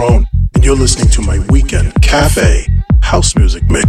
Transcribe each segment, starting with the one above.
And you're listening to my weekend cafe house music mix,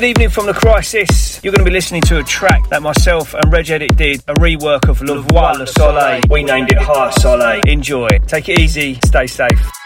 Good evening from the Crisis. You're going to be listening to a track that myself and Reg Edit did, a rework of Le Voie Le Soleil. We named it High Soleil. Enjoy. Take it easy. Stay safe.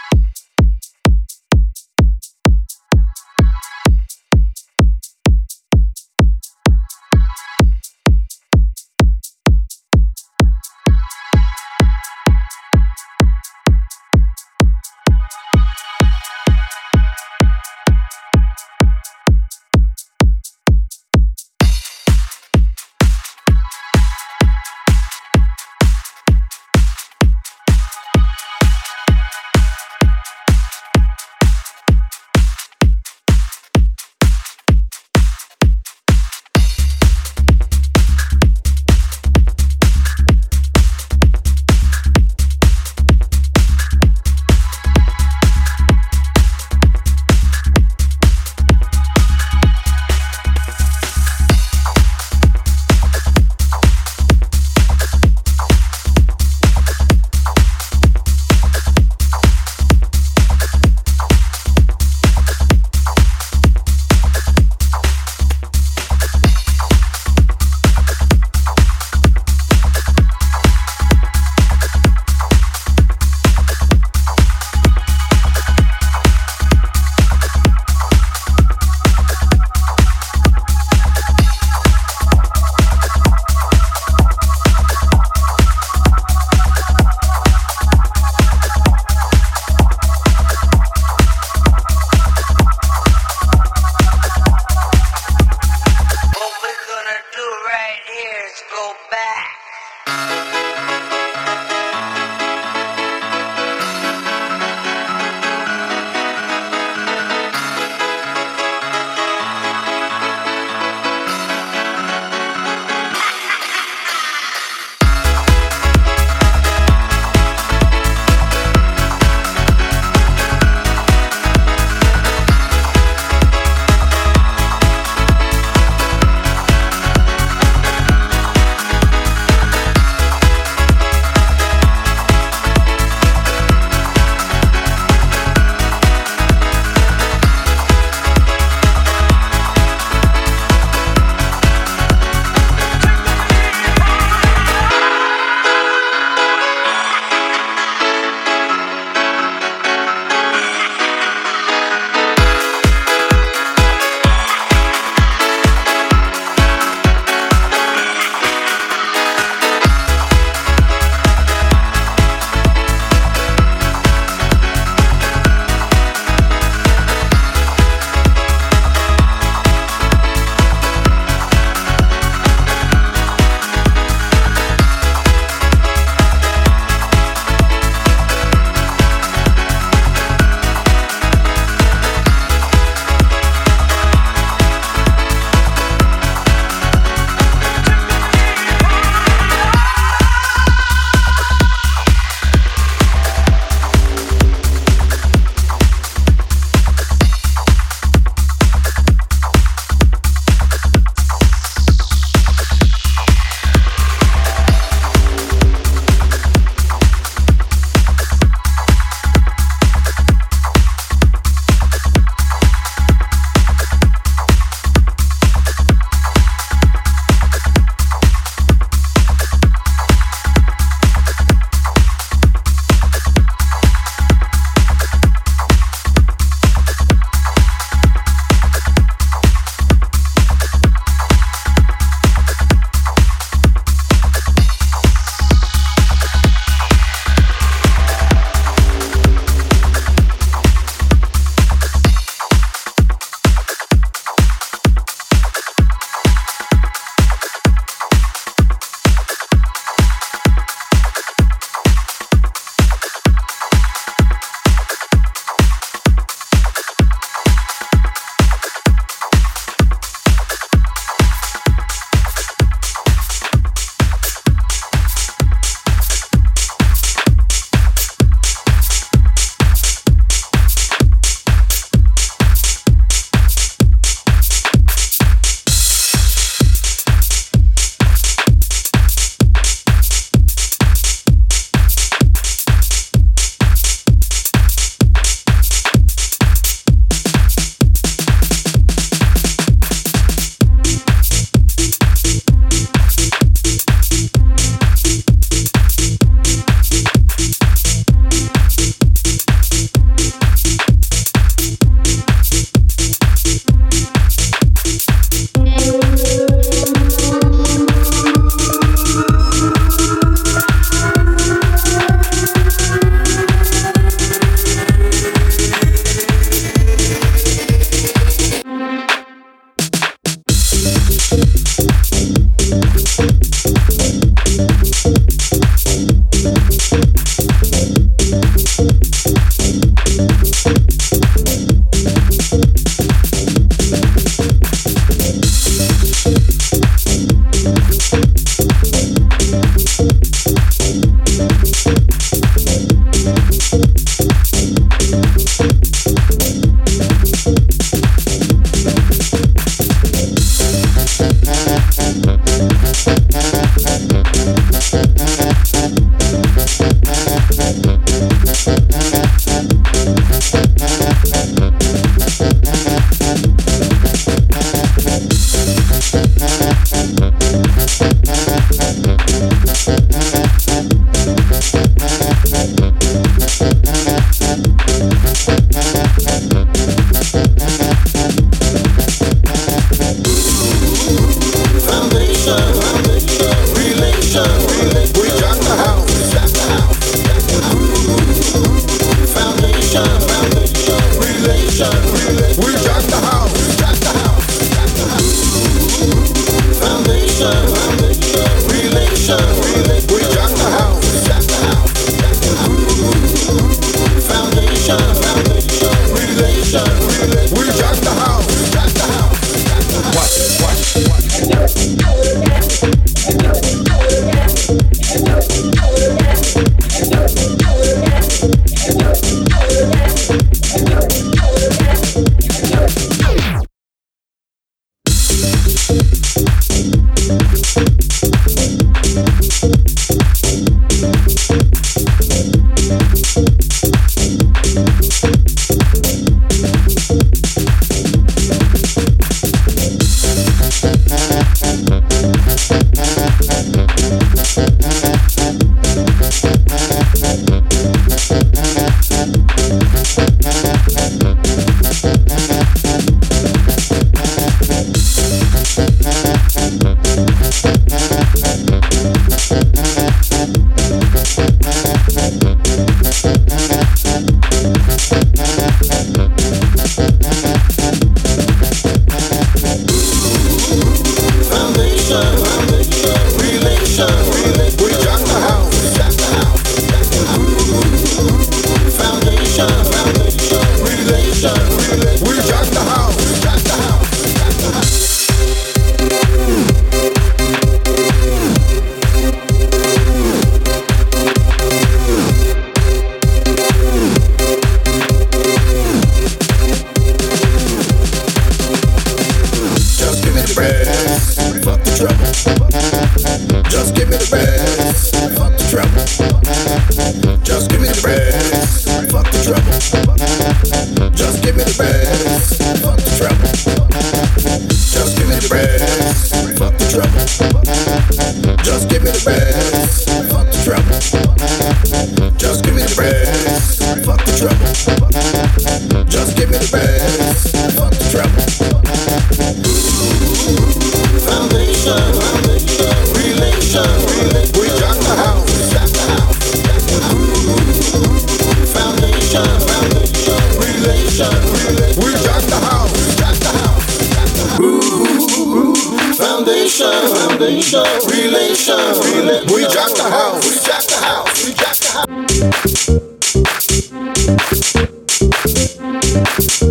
Foundation, foundation, relation, relation. We jack the house, we jack the house, we jack the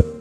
house.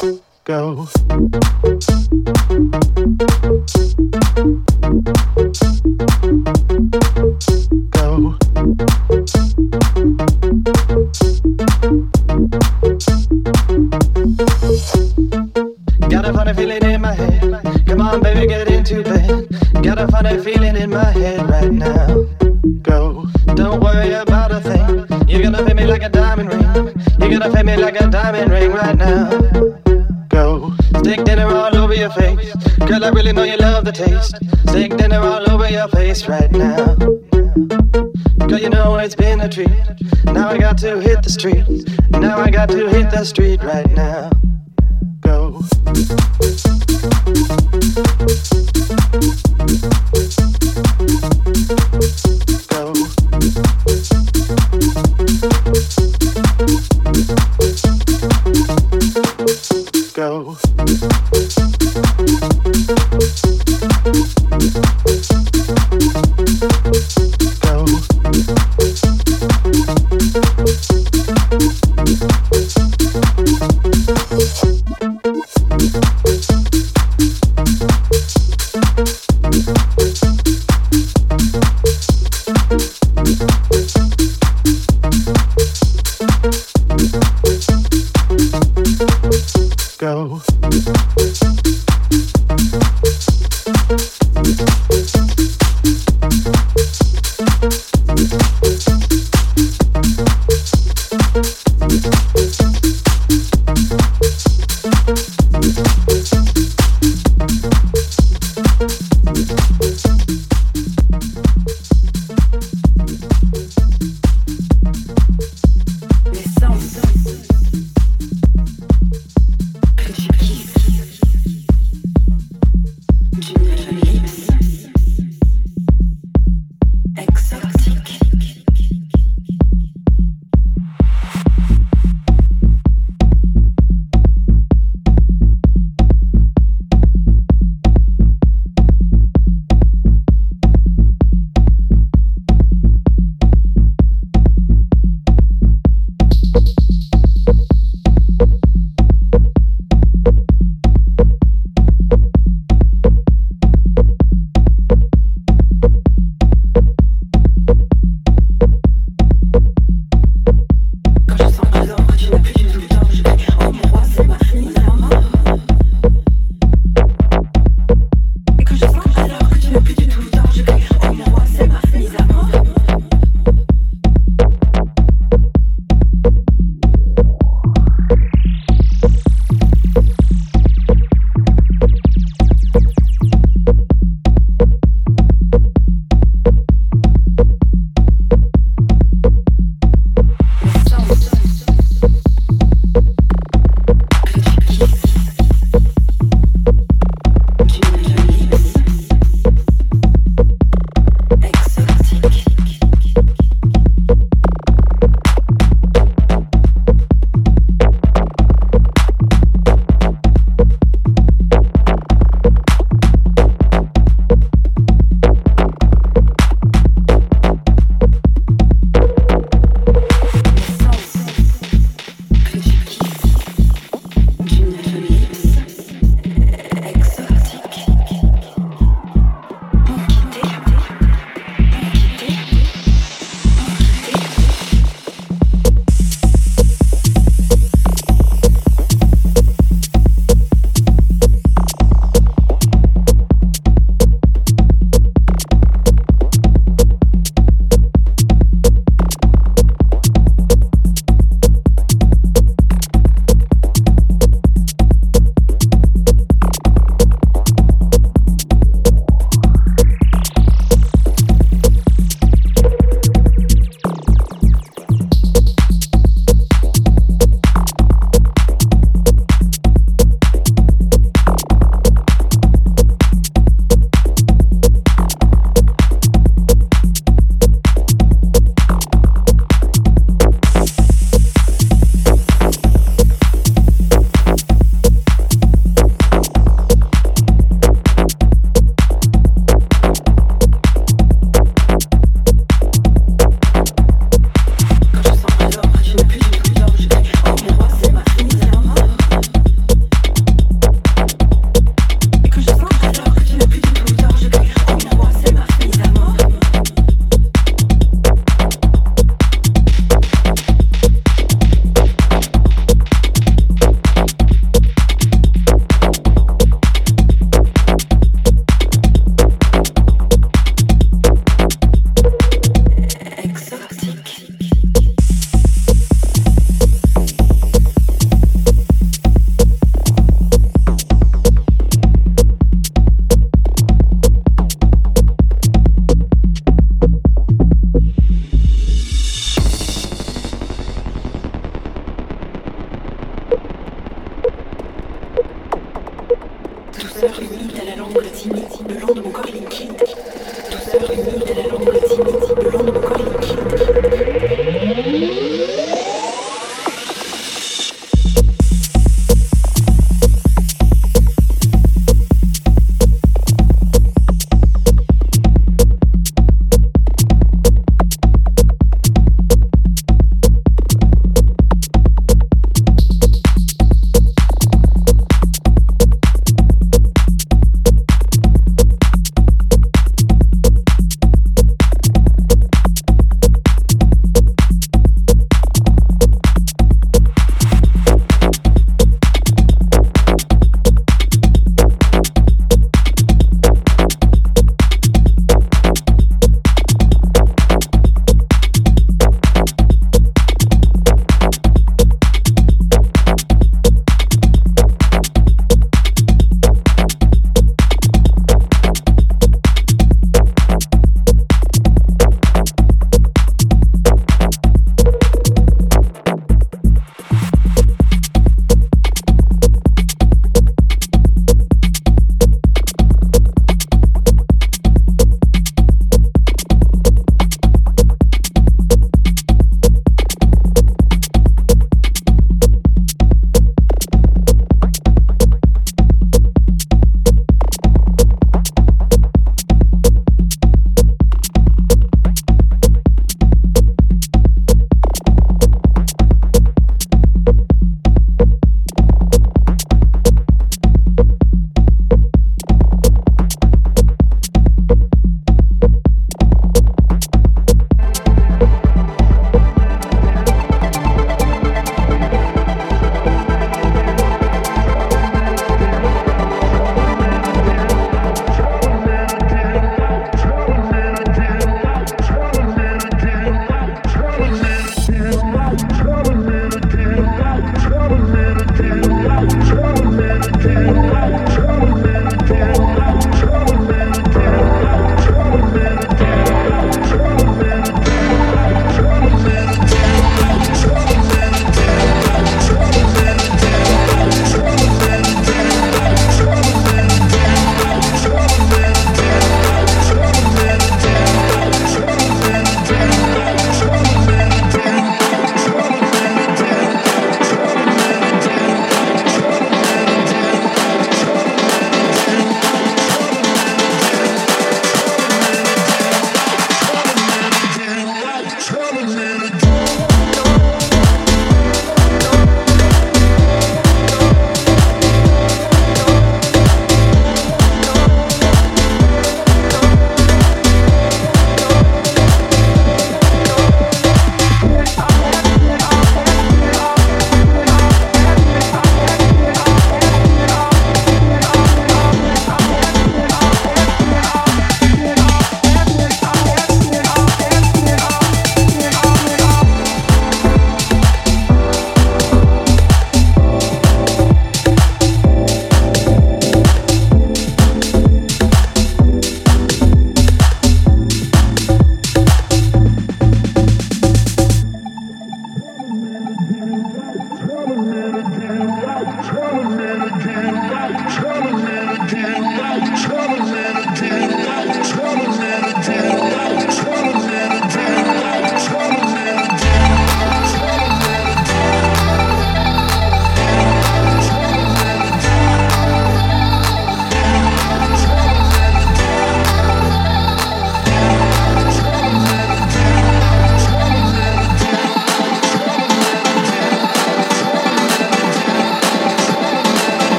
go. Go. Got a funny feeling in my head. Come on, baby, get into bed. Got a funny feeling in my head right now. Go. Don't worry about a thing. You're gonna pay me like a diamond ring. You're gonna pay me like a diamond ring right now I really know you love the taste. Stick dinner all over your face right now. Girl, you know it's been a treat. Now I got to hit the street. Now I got to hit the street right now. douceur humide à la langue latine, le long de mon corps liquide, douceur à la langue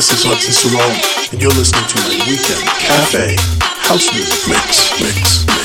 This is Hudson Cerone, and you're listening to my weekend cafe house music mix, mix, mix.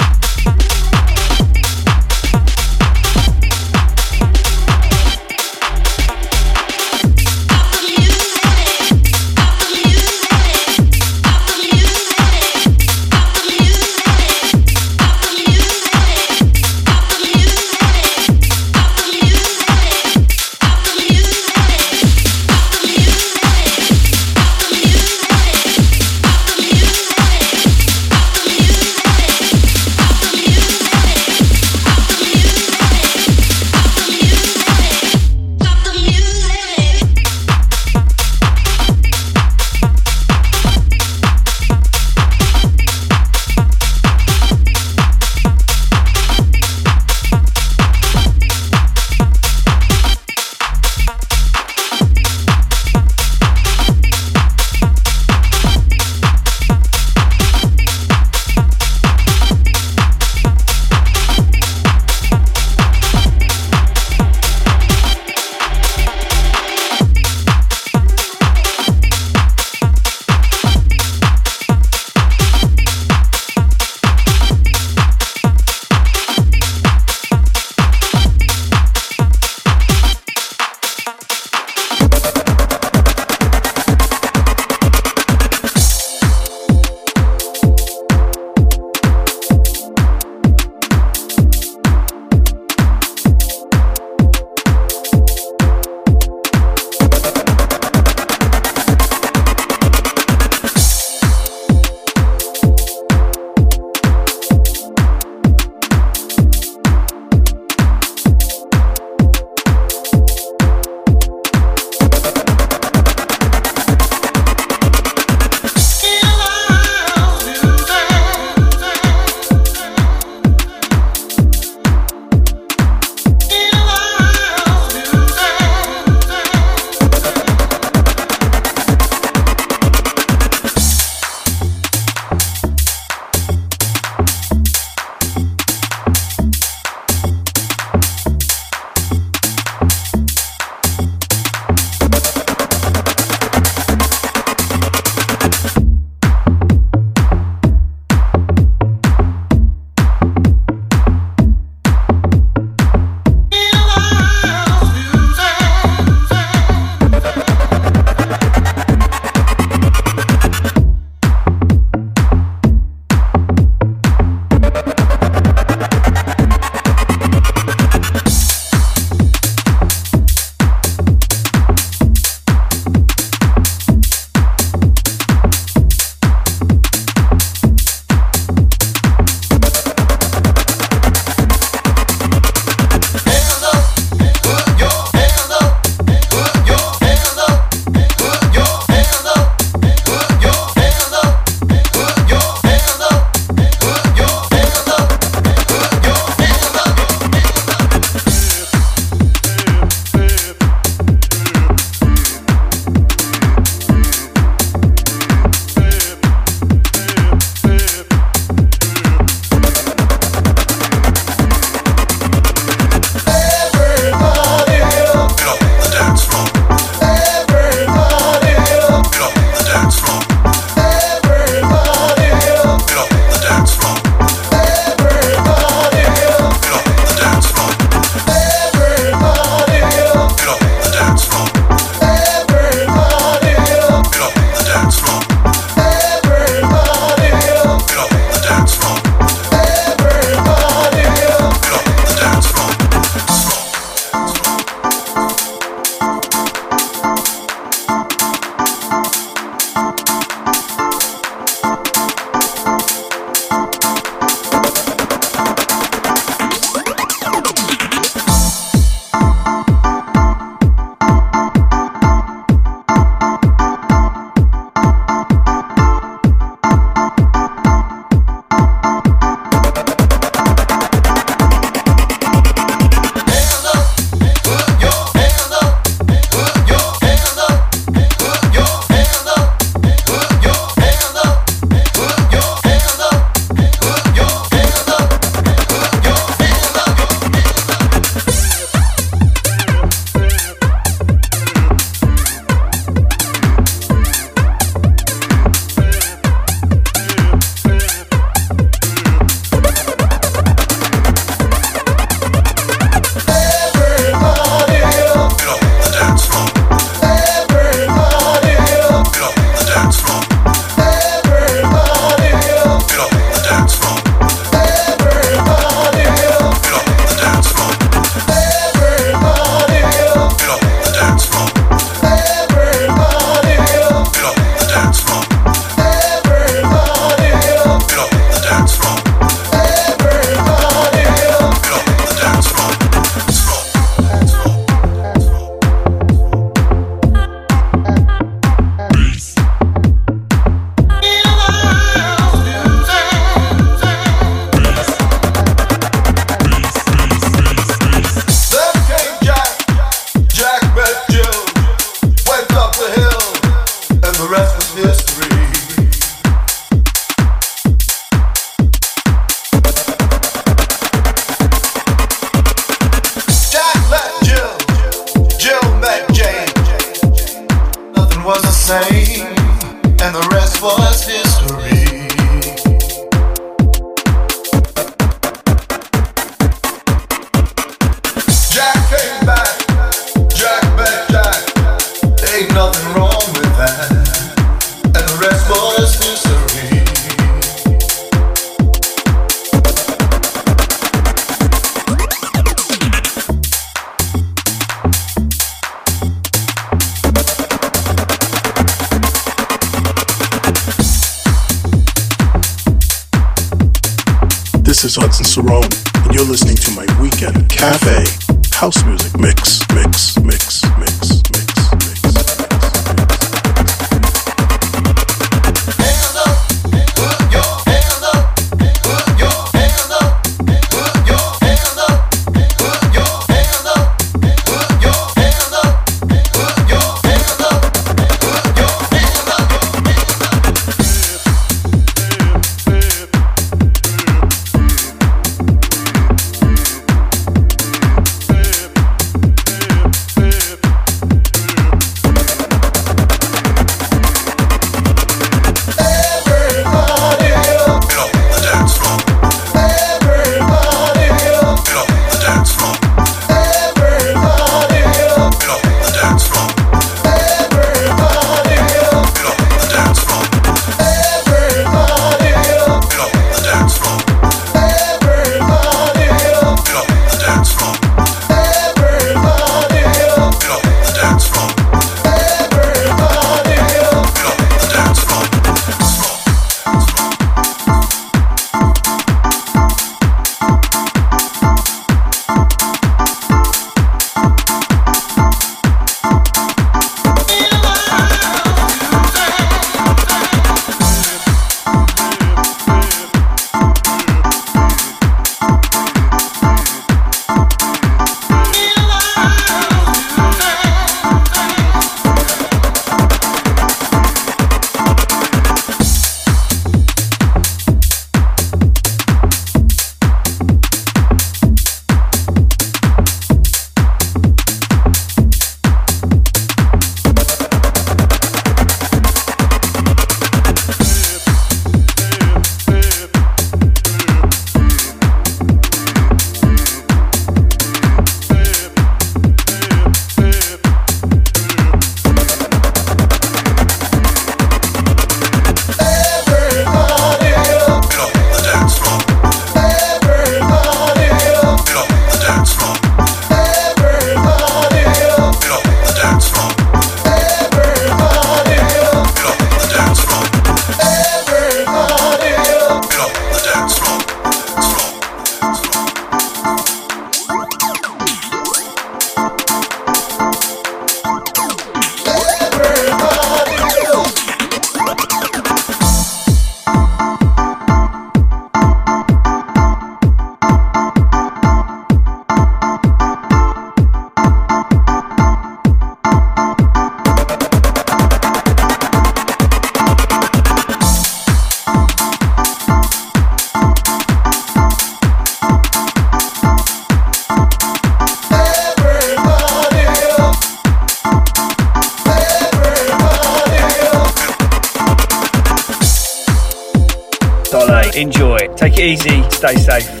Take it easy. Stay safe.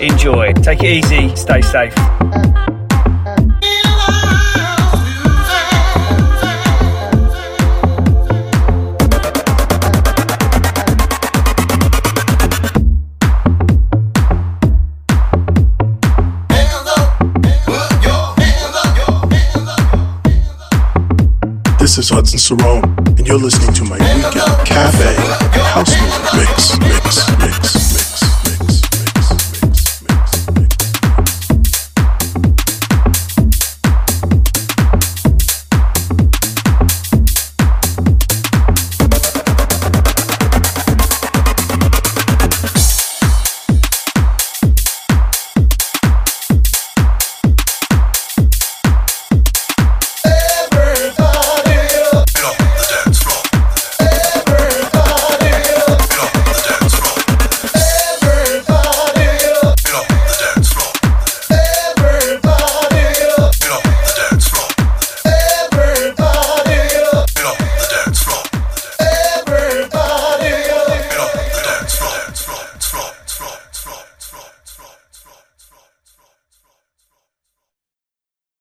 Enjoy. Take it easy. Stay safe. Is Hudson Cerone, and you're listening to my weekend cafe house music mix.